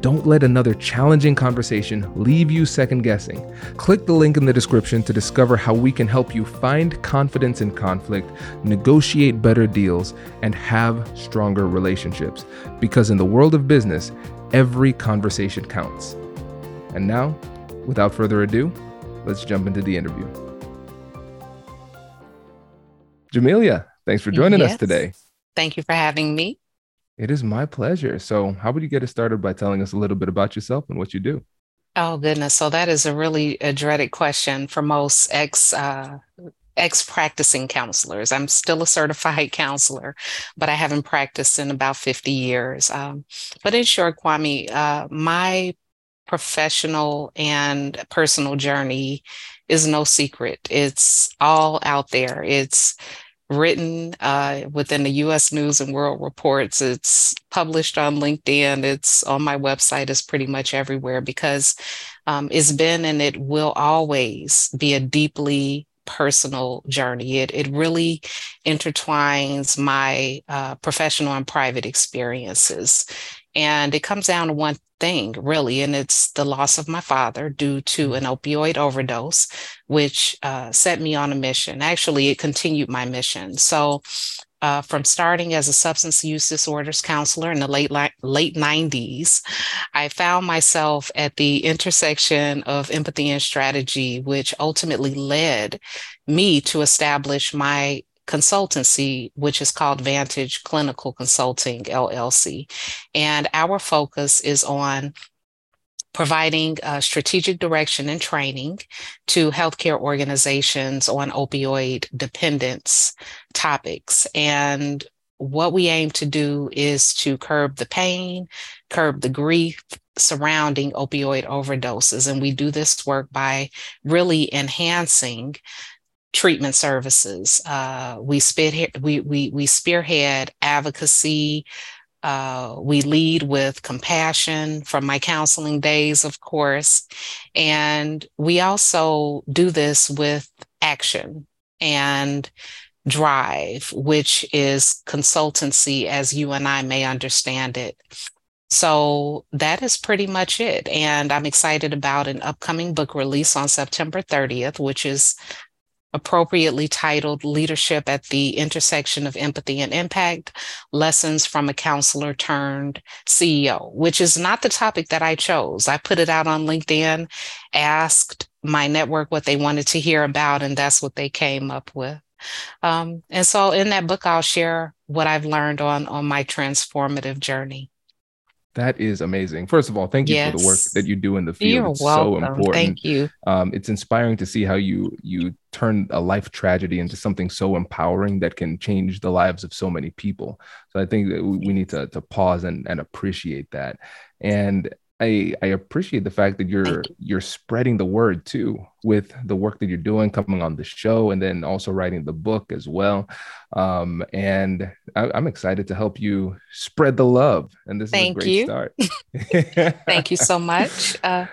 Don't let another challenging conversation leave you second guessing. Click the link in the description to discover how we can help you find confidence in conflict, negotiate better deals, and have stronger relationships. Because in the world of business, every conversation counts. And now, without further ado, let's jump into the interview. Jamelia, thanks for joining yes. us today. Thank you for having me. It is my pleasure. So, how would you get us started by telling us a little bit about yourself and what you do? Oh goodness! So that is a really a dreaded question for most ex uh, ex practicing counselors. I'm still a certified counselor, but I haven't practiced in about 50 years. Um, but in short, Kwame, uh, my professional and personal journey is no secret. It's all out there. It's written uh, within the US News and World Reports. It's published on LinkedIn. It's on my website. It's pretty much everywhere because um, it's been and it will always be a deeply personal journey. It, it really intertwines my uh, professional and private experiences. And it comes down to one thing, really, and it's the loss of my father due to an opioid overdose, which uh, set me on a mission. Actually, it continued my mission. So, uh, from starting as a substance use disorders counselor in the late late 90s, I found myself at the intersection of empathy and strategy, which ultimately led me to establish my consultancy, which is called Vantage Clinical Consulting LLC. And our focus is on providing uh, strategic direction and training to healthcare organizations on opioid dependence topics. And what we aim to do is to curb the pain, curb the grief surrounding opioid overdoses. And we do this work by really enhancing treatment services. Uh, we, spearhead, we, we, we spearhead advocacy. Uh, we lead with compassion from my counseling days, of course. And we also do this with action and drive, which is consultancy as you and I may understand it. So that is pretty much it. And I'm excited about an upcoming book release on September 30th, which is appropriately titled Leadership at the Intersection of Empathy and Impact Lessons from a Counselor Turned CEO, which is not the topic that I chose. I put it out on LinkedIn, asked my network what they wanted to hear about, and that's what they came up with. Um, and so in that book, I'll share what I've learned on, on my transformative journey. That is amazing. First of all, thank you yes. for the work that you do in the field. You're it's welcome. so important. Thank you. Um, it's inspiring to see how you you turn a life tragedy into something so empowering that can change the lives of so many people. So I think that we need to to pause and, and appreciate that. And I I appreciate the fact that you're you. are spreading the word too with the work that you're doing, coming on the show, and then also writing the book as well. Um, and I, am excited to help you spread the love. And this Thank is a great you. start. Thank you so much. Uh,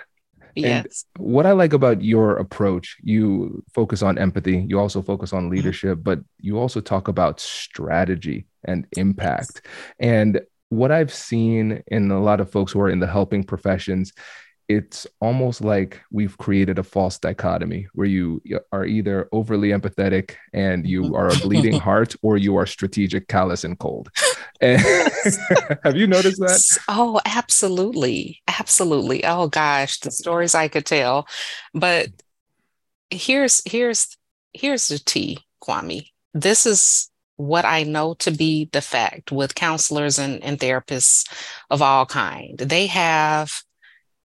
yes. And what I like about your approach, you focus on empathy, you also focus on mm-hmm. leadership, mm-hmm. but you also talk about strategy and impact. And what I've seen in a lot of folks who are in the helping professions, it's almost like we've created a false dichotomy where you are either overly empathetic and you are a bleeding heart or you are strategic, callous, and cold. And have you noticed that? Oh, absolutely. Absolutely. Oh gosh, the stories I could tell. But here's here's here's the T, Kwame. This is what I know to be the fact with counselors and, and therapists of all kind. They have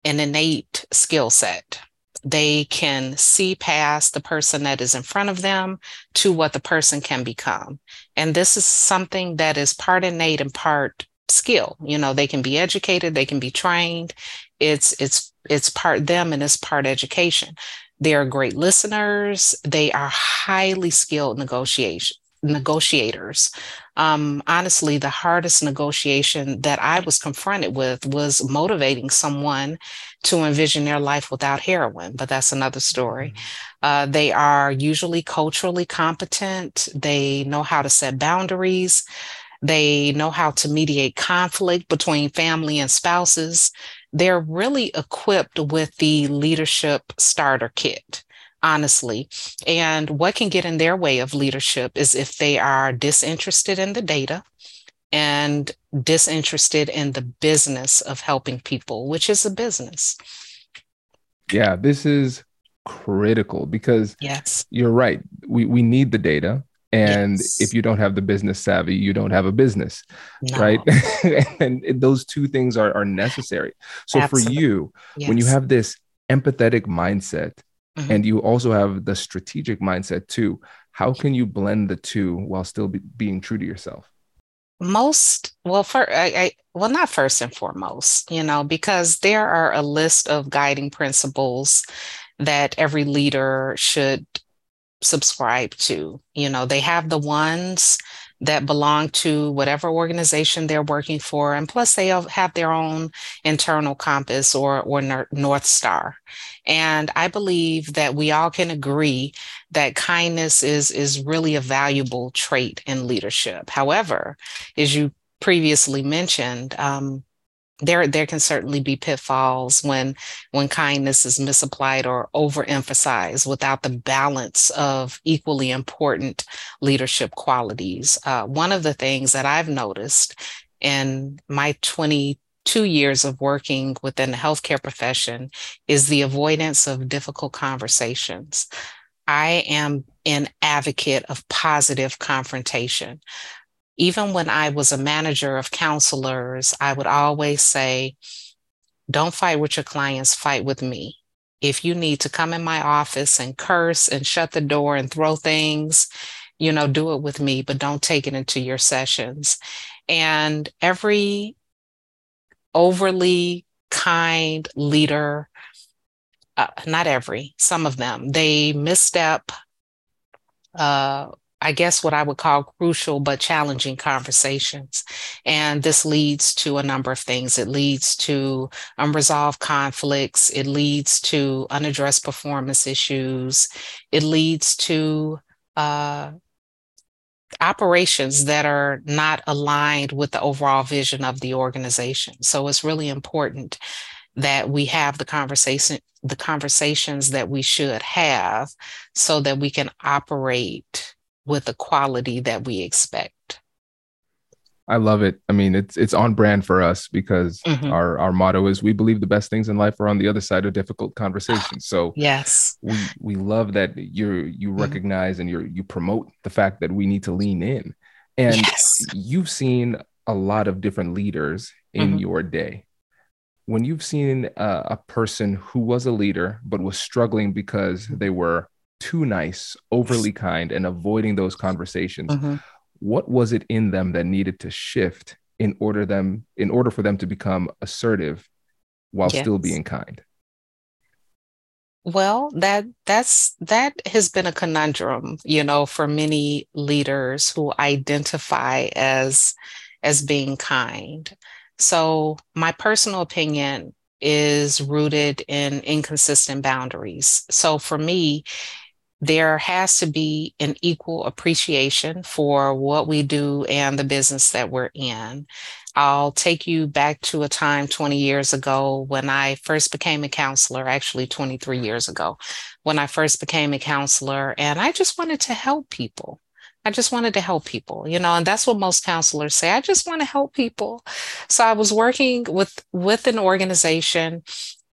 an innate skill set. They can see past the person that is in front of them to what the person can become. And this is something that is part innate and part skill. You know, they can be educated, they can be trained. It's it's it's part them and it's part education. They are great listeners. They are highly skilled negotiation negotiators. Um, honestly, the hardest negotiation that I was confronted with was motivating someone to envision their life without heroin, but that's another story. Mm-hmm. Uh, they are usually culturally competent, they know how to set boundaries. They know how to mediate conflict between family and spouses. They're really equipped with the leadership starter kit honestly. And what can get in their way of leadership is if they are disinterested in the data and disinterested in the business of helping people, which is a business. Yeah, this is critical because yes, you're right. We we need the data. And yes. if you don't have the business savvy, you don't have a business, no. right? and those two things are, are necessary. So Absolutely. for you, yes. when you have this empathetic mindset, Mm-hmm. And you also have the strategic mindset too. How can you blend the two while still be, being true to yourself? Most, well, for I, I, well, not first and foremost, you know, because there are a list of guiding principles that every leader should subscribe to. You know, they have the ones that belong to whatever organization they're working for. And plus, they have their own internal compass or, or North Star. And I believe that we all can agree that kindness is, is really a valuable trait in leadership. However, as you previously mentioned, um, there there can certainly be pitfalls when when kindness is misapplied or overemphasized without the balance of equally important leadership qualities. Uh, one of the things that i've noticed in my 22 years of working within the healthcare profession is the avoidance of difficult conversations. I am an advocate of positive confrontation even when I was a manager of counselors, I would always say, don't fight with your clients, fight with me. If you need to come in my office and curse and shut the door and throw things, you know, do it with me, but don't take it into your sessions. And every overly kind leader, uh, not every, some of them, they misstep, uh, I guess, what I would call crucial but challenging conversations. And this leads to a number of things. It leads to unresolved conflicts, it leads to unaddressed performance issues, it leads to uh, operations that are not aligned with the overall vision of the organization. So it's really important that we have the conversation the conversations that we should have so that we can operate with the quality that we expect. I love it. I mean, it's it's on brand for us because mm-hmm. our our motto is we believe the best things in life are on the other side of difficult conversations. So yes, we we love that you you mm-hmm. recognize and you you promote the fact that we need to lean in. And yes. you've seen a lot of different leaders in mm-hmm. your day. When you've seen a, a person who was a leader but was struggling because they were too nice, overly kind, and avoiding those conversations. Mm-hmm. What was it in them that needed to shift in order them in order for them to become assertive while yes. still being kind? Well, that that's that has been a conundrum, you know, for many leaders who identify as as being kind. So, my personal opinion is rooted in inconsistent boundaries. So, for me, there has to be an equal appreciation for what we do and the business that we're in. I'll take you back to a time 20 years ago when I first became a counselor, actually 23 years ago, when I first became a counselor, and I just wanted to help people. I just wanted to help people, you know, and that's what most counselors say. I just want to help people. So I was working with with an organization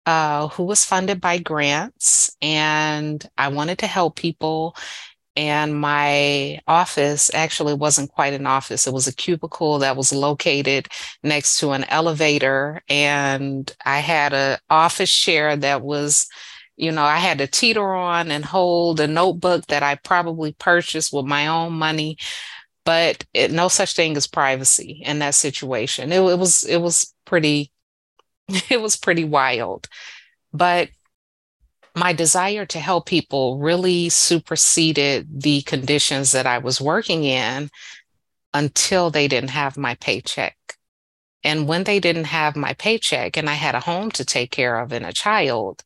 uh, who was funded by grants, and I wanted to help people. And my office actually wasn't quite an office. It was a cubicle that was located next to an elevator and i had an office chair that was you know i had to teeter on and hold a notebook that i probably purchased with my own money. But it, no such thing as privacy in that situation. It, it was it was pretty it was pretty wild but my desire to help people really superseded the conditions that I was working in until they didn't have my paycheck. And when they didn't have my paycheck and I had a home to take care of and a child,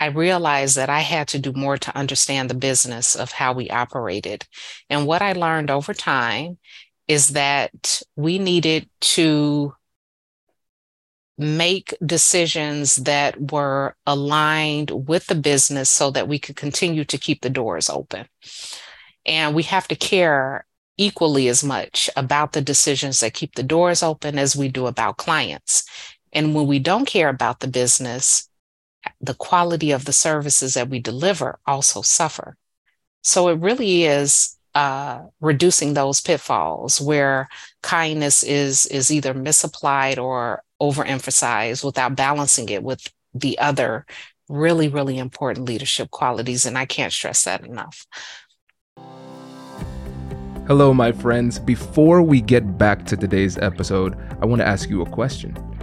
I realized that I had to do more to understand the business of how we operated. And what I learned over time is that we needed to make decisions that were aligned with the business so that we could continue to keep the doors open. And we have to care equally as much about the decisions that keep the doors open as we do about clients. And when we don't care about the business, the quality of the services that we deliver also suffer. So it really is uh, reducing those pitfalls where kindness is is either misapplied or overemphasized without balancing it with the other really really important leadership qualities and i can't stress that enough. Hello my friends. Before we get back to today's episode i want to ask you a question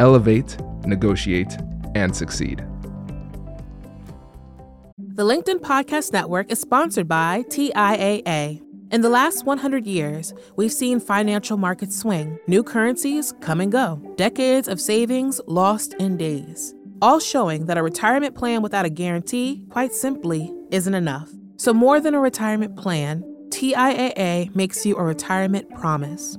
elevate, negotiate, and succeed. The LinkedIn Podcast Network is sponsored by TIAA. In the last 100 years, we've seen financial markets swing, new currencies come and go, decades of savings lost in days, all showing that a retirement plan without a guarantee, quite simply, isn't enough. So, more than a retirement plan, TIAA makes you a retirement promise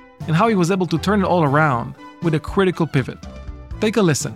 and how he was able to turn it all around with a critical pivot. Take a listen.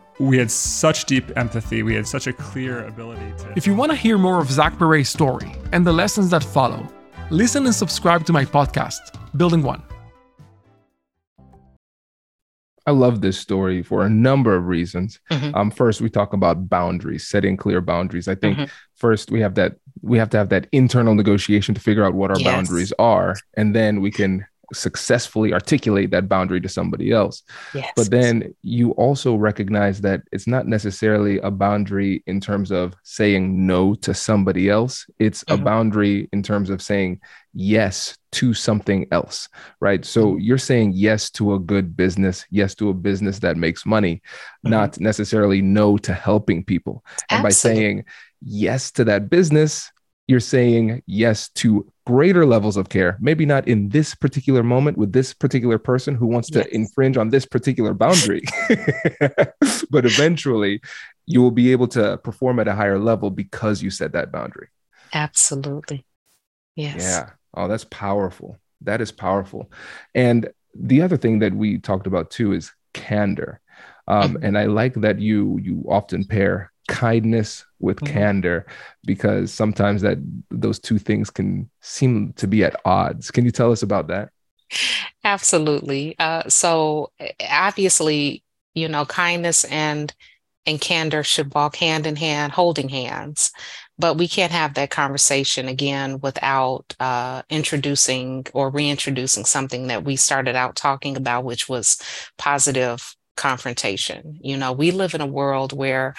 we had such deep empathy. We had such a clear ability to. If you want to hear more of Zach Perret's story and the lessons that follow, listen and subscribe to my podcast, Building One. I love this story for a number of reasons. Mm-hmm. Um, first, we talk about boundaries, setting clear boundaries. I think mm-hmm. first we have that we have to have that internal negotiation to figure out what our yes. boundaries are, and then we can successfully articulate that boundary to somebody else. Yes. But then you also recognize that it's not necessarily a boundary in terms of saying no to somebody else. It's Mhm. a boundary in terms of saying yes to something else, right? So you're saying yes to a good business, yes to a business that makes money, Mhm. not necessarily no to helping people. And by saying yes to that business, you're saying yes to greater levels of care, maybe not in this particular moment with this particular person who wants to Yes. infringe on this particular boundary. but eventually, you will be able to perform at a higher level because you set that boundary. Absolutely. Yes. Yeah. Oh, that's powerful. That is powerful. And the other thing that we talked about too is candor. Um, Mhm. And I like that you you often pair kindness with Mhm. candor because sometimes that those two things can seem to be at odds. Can you tell us about that? Absolutely. Uh, so eh, obviously, you know, kindness and and candor should walk hand in hand, holding hands. But we can't have that conversation again without uh, introducing or reintroducing something that we started out talking about, which was positive confrontation. You know, we live in a world where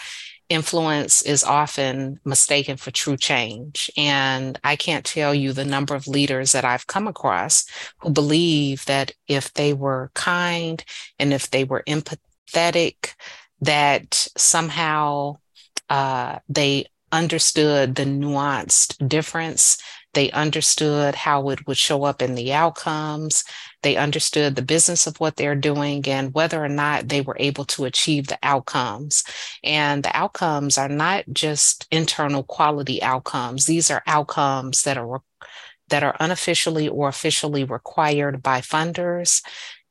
influence is often mistaken for true change. And I can't tell you the number of leaders that I've come across who believe that if they were kind and if they were empathetic, that somehow uh, they understood the nuanced difference. They understood how it would show up in the outcomes. They understood the business of what they're doing and whether or not they were able to achieve the outcomes. And the outcomes are not just internal quality outcomes. These are outcomes that are that are unofficially or officially required by funders.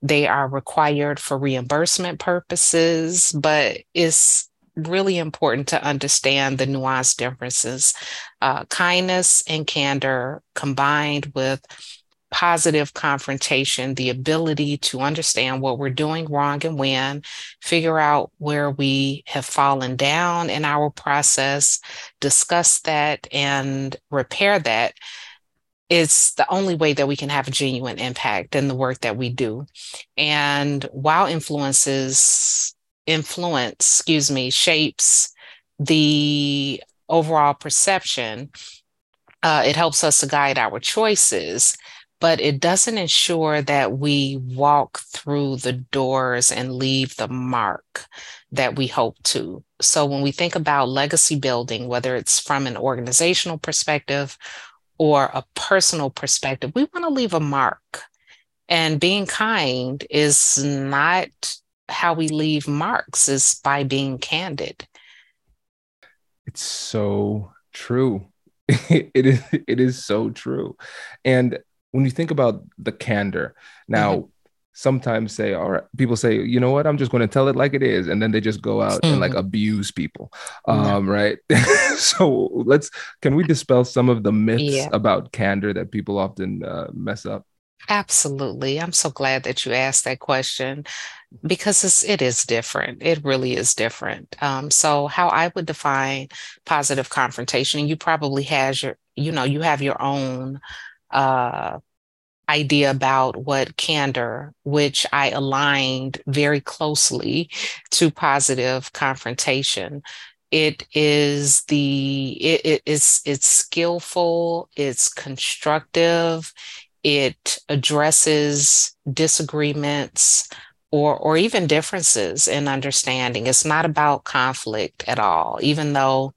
They are required for reimbursement purposes, but it's really important to understand the nuanced differences. Uh, kindness and candor combined with positive confrontation, the ability to understand what we're doing wrong and when, figure out where we have fallen down in our process, discuss that and repair that is the only way that we can have a genuine impact in the work that we do. And while influences influence, excuse me, shapes the overall perception, uh, it helps us to guide our choices, but it doesn't ensure that we walk through the doors and leave the mark that we hope to. So when we think about legacy building, whether it's from an organizational perspective or a personal perspective, we want to leave a mark. And being kind is not how we leave marks, is by being candid. It's so true. it is it is so true. And when you think about the candor, now sometimes say, all right, people say, you know what, I'm just going to tell it like it is. And then they just go out and like Mhm. abuse people. No. Um, right. so let's can we dispel some of the myths Yeah. about candor that people often uh, mess up? Absolutely. I'm so glad that you asked that question because it's, it is different. It really is different. Um, so how I would define positive confrontation, you probably has your, you know, you have your own uh, idea about what candor, which I aligned very closely to positive confrontation. It is the it, it is it's skillful, it's constructive, it addresses disagreements or or even differences in understanding. It's not about conflict at all, even though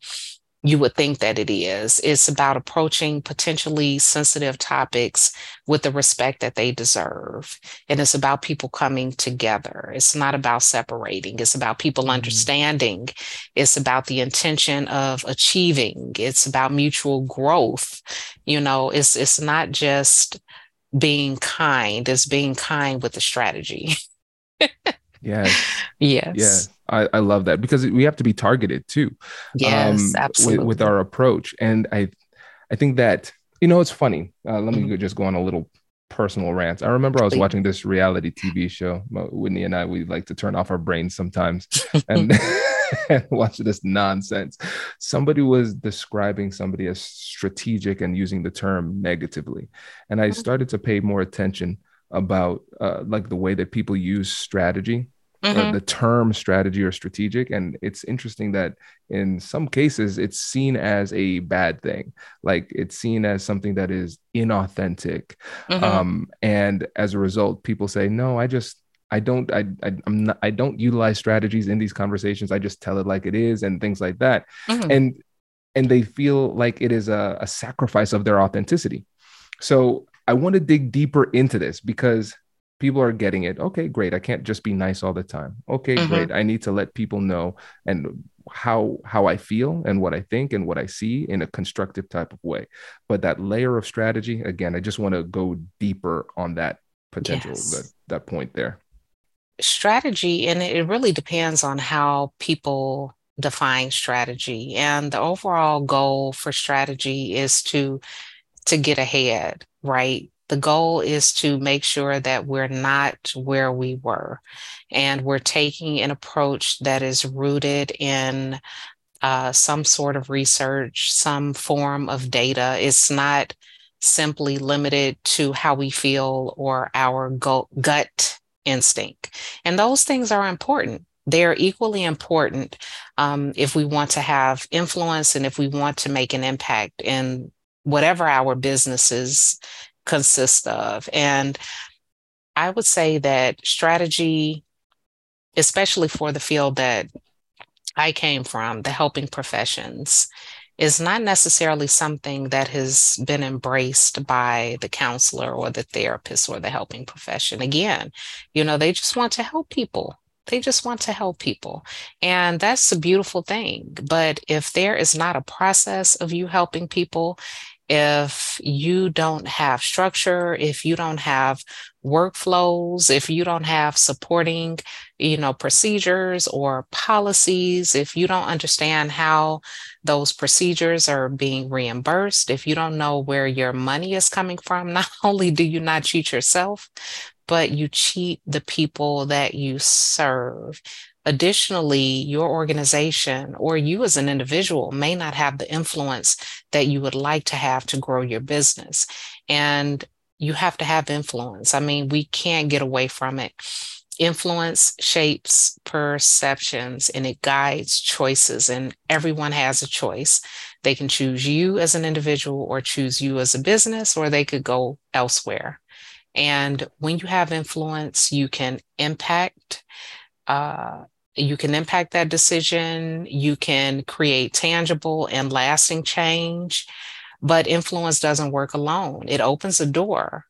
you would think that it is. It's about approaching potentially sensitive topics with the respect that they deserve. And it's about people coming together. It's not about separating. It's about people Mhm. understanding. It's about the intention of achieving. It's about mutual growth. You know, it's it's not just being kind, it's being kind with a strategy. Yes. yes. Yeah. I, I love that because we have to be targeted too. Yes, um, absolutely. With, with our approach. And I, I think that you know it's funny. Uh, let me Mhm. go- just go on a little personal rant. I remember I was watching this reality TV show. Whitney and I we like to turn off our brains sometimes and, and watch this nonsense. Somebody was describing somebody as strategic and using the term negatively, and I Mhm. started to pay more attention about uh, like the way that people use strategy Mhm. the term strategy or strategic and it's interesting that in some cases it's seen as a bad thing like it's seen as something that is inauthentic Mhm. um, and as a result people say no i just i don't i, I i'm not i don't utilize strategies in these conversations i just tell it like it is and things like that Mhm. and and they feel like it is a, a sacrifice of their authenticity so i want to dig deeper into this because people are getting it okay great i can't just be nice all the time okay Mhm. great i need to let people know and how how i feel and what i think and what i see in a constructive type of way but that layer of strategy again i just want to go deeper on that potential Yes. that, that point there strategy, and it really depends on how people define strategy. And the overall goal for strategy is to to get ahead, right? The goal is to make sure that we're not where we were, and we're taking an approach that is rooted in uh, some sort of research, some form of data. It's not simply limited to how we feel or our gut instinct. And those things are important. They're equally important um, if we want to have influence and if we want to make an impact in whatever our businesses consist of. And I would say that strategy, especially for the field that I came from, the helping professions, is not necessarily something that has been embraced by the counselor or the therapist or the helping profession. Again, you know, they just want to help people. They just want to help people. And that's a beautiful thing. But if there is not a process of you helping people, if you don't have structure, if you don't have workflows, if you don't have supporting, you know, procedures or policies, if you don't understand how those procedures are being reimbursed, if you don't know where your money is coming from, not only do you not cheat yourself, but you cheat the people that you serve. Additionally, your organization or you as an individual may not have the influence that you would like to have to grow your business. And you have to have influence. I mean, we can't get away from it. Influence shapes perceptions and it guides choices, and everyone has a choice. They can choose you as an individual or choose you as a business, or they could go elsewhere. And when you have influence, you can impact. Uh, you can impact that decision. You can create tangible and lasting change. But influence doesn't work alone. It opens a door,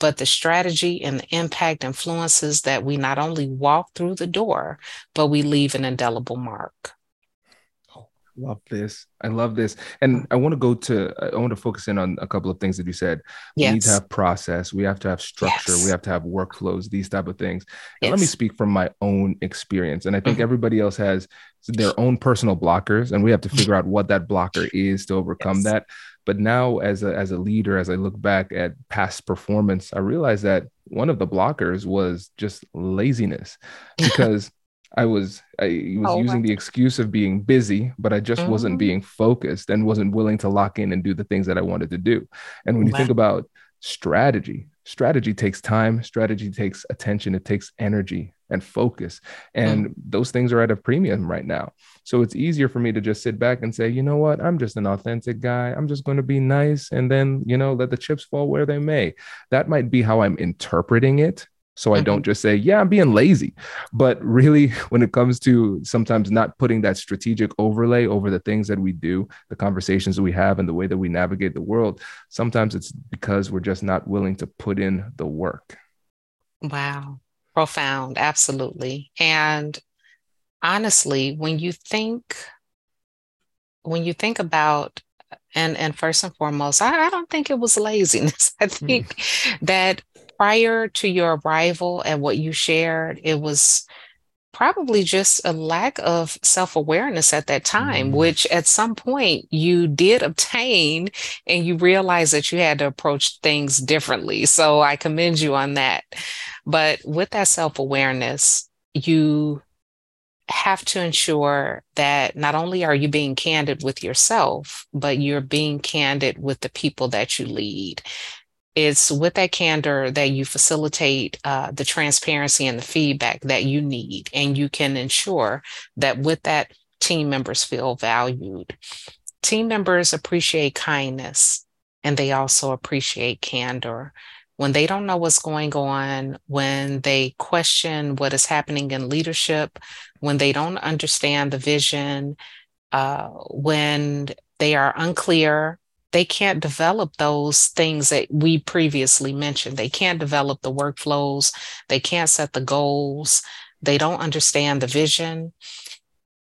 but the strategy and the impact influences that we not only walk through the door, but we leave an indelible mark. Love this. I love this. And i want to go to i want to focus in on a couple of things that you said. We need to have process. We have to have structure. Yes. we have to have workflows these type of things. And let me speak from my own experience. And i think Mhm. everybody else has their own personal blockers and we have to figure out what that blocker is to overcome Yes. that. But now as a as a leader as i look back at past performance i realized that one of the blockers was just laziness. Because I was I was Oh, using the excuse of being busy, but I just wasn't Mhm. being focused and wasn't willing to lock in and do the things that I wanted to do. And when you think about strategy, strategy takes time, strategy takes attention, it takes energy and focus. And those things are at a premium right now. So it's easier for me to just sit back and say, you know what, I'm just an authentic guy. I'm just going to be nice and then, you know, let the chips fall where they may. That might be how I'm interpreting it. So I don't mm-hmm. just say, yeah, I'm being lazy. But really, when it comes to sometimes not putting that strategic overlay over the things that we do, the conversations that we have, and the way that we navigate the world, sometimes it's because we're just not willing to put in the work. Wow. Profound. Absolutely. And honestly, when you think, when you think about, and and first and foremost, I, I don't think it was laziness. I hmm. think that prior to your arrival and what you shared, it was probably just a lack of self-awareness at that time, Mhm. which at some point you did obtain and you realized that you had to approach things differently. So I commend you on that. But with that self-awareness, you have to ensure that not only are you being candid with yourself, but you're being candid with the people that you lead. It's with that candor that you facilitate uh, the transparency and the feedback that you need, and you can ensure that with that, team members feel valued. Team members appreciate kindness and they also appreciate candor. When they don't know what's going on, when they question what is happening in leadership, when they don't understand the vision, uh, when they are unclear they can't develop those things that we previously mentioned. They can't develop the workflows, they can't set the goals, they don't understand the vision.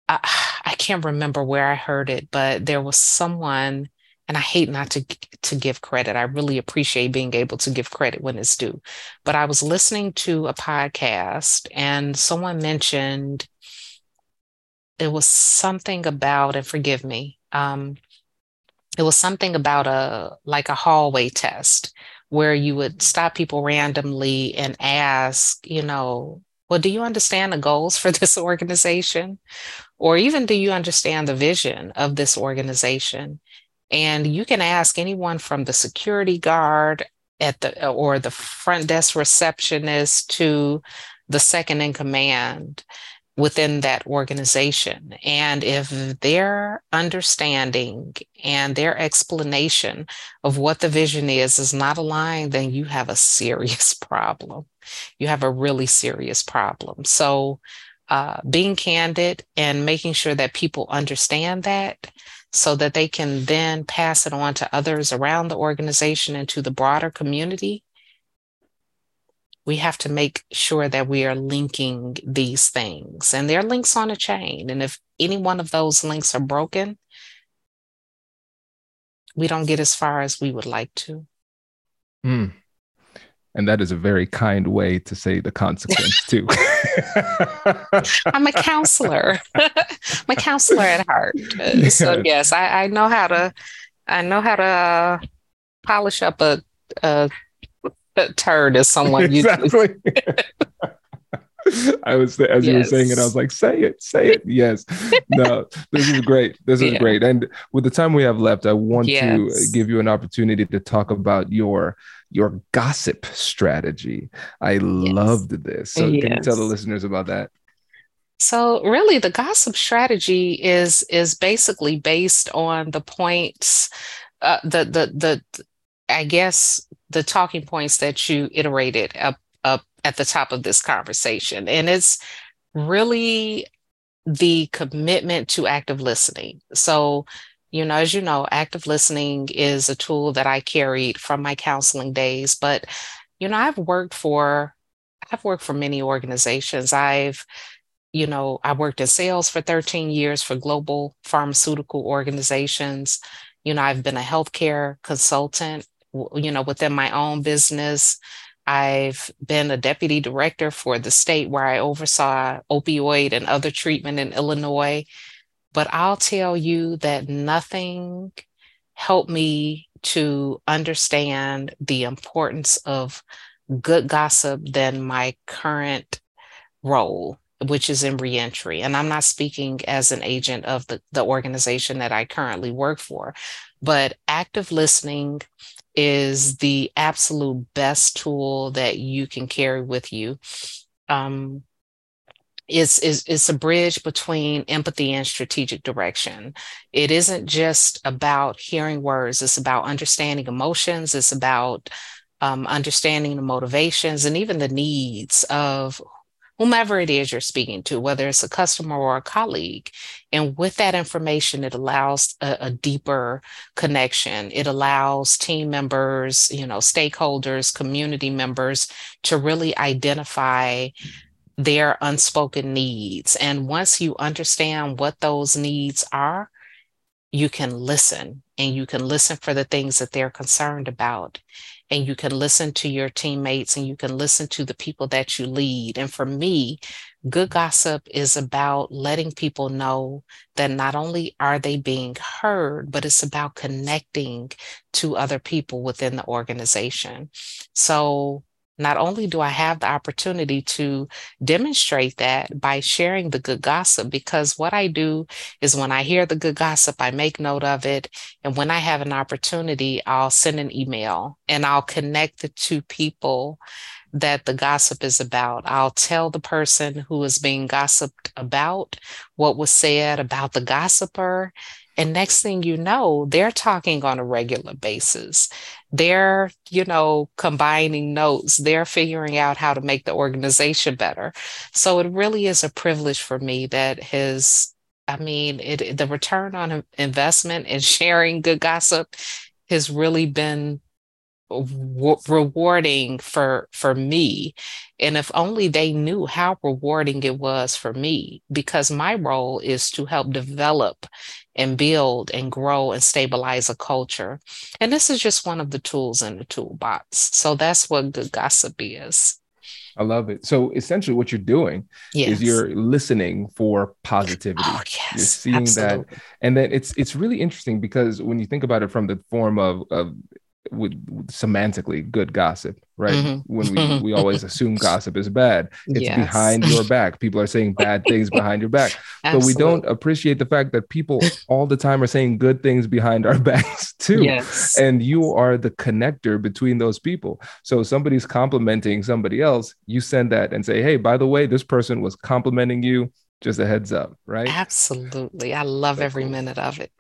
I, I can't remember where I heard it, but there was someone, and I hate not to, to give credit. I really appreciate being able to give credit when it's due. But I was listening to a podcast, and someone mentioned it was something about, and forgive me, um, it was something about a like a hallway test where you would stop people randomly and ask, you know, well, do you understand the goals for this organization? Or even do you understand the vision of this organization? And you can ask anyone from the security guard at the or the front desk receptionist to the second in command within that organization. And if their understanding and their explanation of what the vision is is not aligned, then you have a serious problem. You have a really serious problem. So, uh, being candid and making sure that people understand that so that they can then pass it on to others around the organization and to the broader community we have to make sure that we are linking these things and they're links on a chain and if any one of those links are broken we don't get as far as we would like to. Mm. and that is a very kind way to say the consequence too. I'm a counselor. I'm a counselor at heart. So yes I, I know how to i know how to uh, polish up a, a turd as someone you exactly. I was as yes. you were saying it, I was like, say it, say it. Yes. No, this is great. This is yeah. great. And with the time we have left, I want yes. to give you an opportunity to talk about your your gossip strategy. I yes. loved this. So can you tell the listeners about that? So really the gossip strategy is is basically based on the points uh, the the the I guess the talking points that you iterated up up at the top of this conversation. And it's really the commitment to active listening. So you know as you know active listening is a tool that i carried from my counseling days but you know i've worked for i've worked for many organizations. I've you know i worked in sales for 13 years for global pharmaceutical organizations. You know i've been a healthcare consultant you know, within my own business. I've been a deputy director for the state where I oversaw opioid and other treatment in Illinois. But I'll tell you that nothing helped me to understand the importance of good gossip than my current role, which is in reentry. And I'm not speaking as an agent of the, the organization that I currently work for, but active listening is the absolute best tool that you can carry with you. Um, it's, it's, it's a bridge between empathy and strategic direction. It isn't just about hearing words, it's about understanding emotions, it's about um, understanding the motivations and even the needs of whomever it is you're speaking to, whether it's a customer or a colleague. And with that information, it allows a, a, deeper connection. It allows team members, you know, stakeholders, community members to really identify their unspoken needs. And once you understand what those needs are, you can listen and you can listen for the things that they're concerned about and you can listen to your teammates and you can listen to the people that you lead. And for me, good gossip is about letting people know that not only are they being heard, but it's about connecting to other people within the organization. So not only do I have the opportunity to demonstrate that by sharing the good gossip, because what I do is when I hear the good gossip, I make note of it. And when I have an opportunity, I'll send an email and I'll connect the two people that the gossip is about. I'll tell the person who is being gossiped about what was said about the gossiper. And next thing you know, they're talking on a regular basis. They're, you know, combining notes. They're figuring out how to make the organization better. So it really is a privilege for me that has, I mean, it, the return on investment and sharing good gossip has really been rewarding for for me and if only they knew how rewarding it was for me because my role is to help develop and build and grow and stabilize a culture and this is just one of the tools in the toolbox so that's what good gossip is I love it. So essentially, what you're doing yes. is you're listening for positivity. Oh, yes, you're seeing absolutely. that, and then it's it's really interesting because when you think about it from the form of of with, semantically good gossip, right? Mm-hmm. When we we always assume gossip is bad, it's yes. behind your back. People are saying bad things behind your back, but we don't appreciate the fact that people all the time are saying good things behind our backs too. Yes. And you are the connector between those people. So somebody's complimenting somebody else, you send that and say, "Hey, by the way, this person was complimenting you." Just a heads up, right? Absolutely. I love so every cool. minute of it.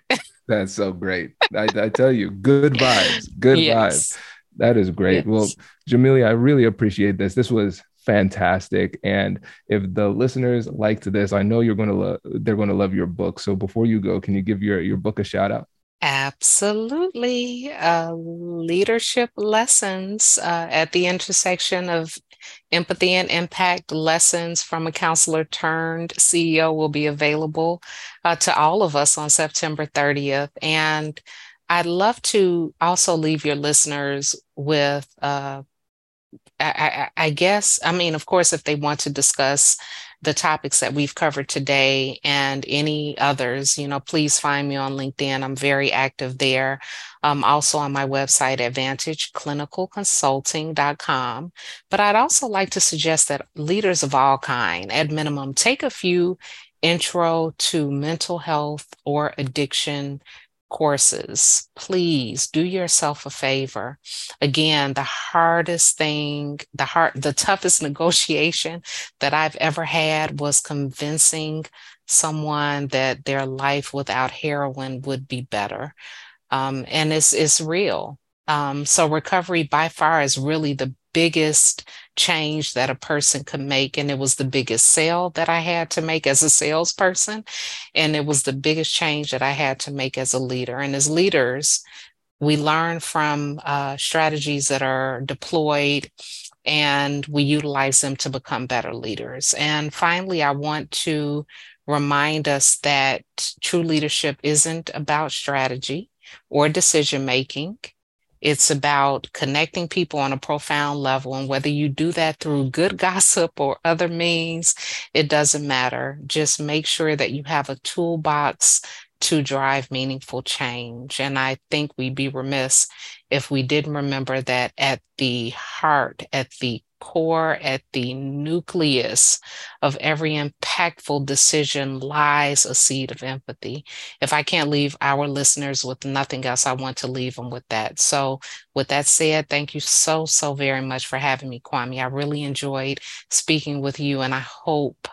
That's so great. I, I, tell you, good vibes, good yes. vibes. That is great. Yes. Well, Jamelia, I really appreciate this. This was fantastic. And if the listeners liked this, I know you're going to love. They're going to love your book. So before you go, can you give your your book a shout out? Absolutely. Uh, leadership lessons uh, at the intersection of empathy and impact lessons from a counselor turned CEO will be available uh, to all of us on September 30th. And I'd love to also leave your listeners with, uh, I, I, I guess, I mean, of course, if they want to discuss the topics that we've covered today and any others, you know, please find me on LinkedIn. I'm very active there. Um, also on my website, advantageclinicalconsulting.com. But I'd also like to suggest that leaders of all kind, at minimum, take a few intro to mental health or addiction courses, please do yourself a favor. Again, the hardest thing, the hard, the toughest negotiation that I've ever had was convincing someone that their life without heroin would be better. Um, and it's it's real. Um, so recovery by far is really the biggest change that a person could make. And it was the biggest sale that I had to make as a salesperson. And it was the biggest change that I had to make as a leader. And as leaders, we learn from uh, strategies that are deployed and we utilize them to become better leaders. And finally, I want to remind us that true leadership isn't about strategy or decision making. It's about connecting people on a profound level. And whether you do that through good gossip or other means, it doesn't matter. Just make sure that you have a toolbox to drive meaningful change. And I think we'd be remiss if we didn't remember that at the heart, at the core, at the nucleus of every impactful decision lies a seed of empathy. If I can't leave our listeners with nothing else, I want to leave them with that. So, with that said, thank you so, so very much for having me, Kwame. I really enjoyed speaking with you, and I hope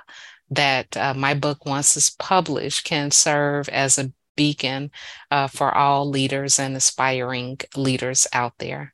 that uh, my book, once it's published, can serve as a beacon uh, for all leaders and aspiring leaders out there.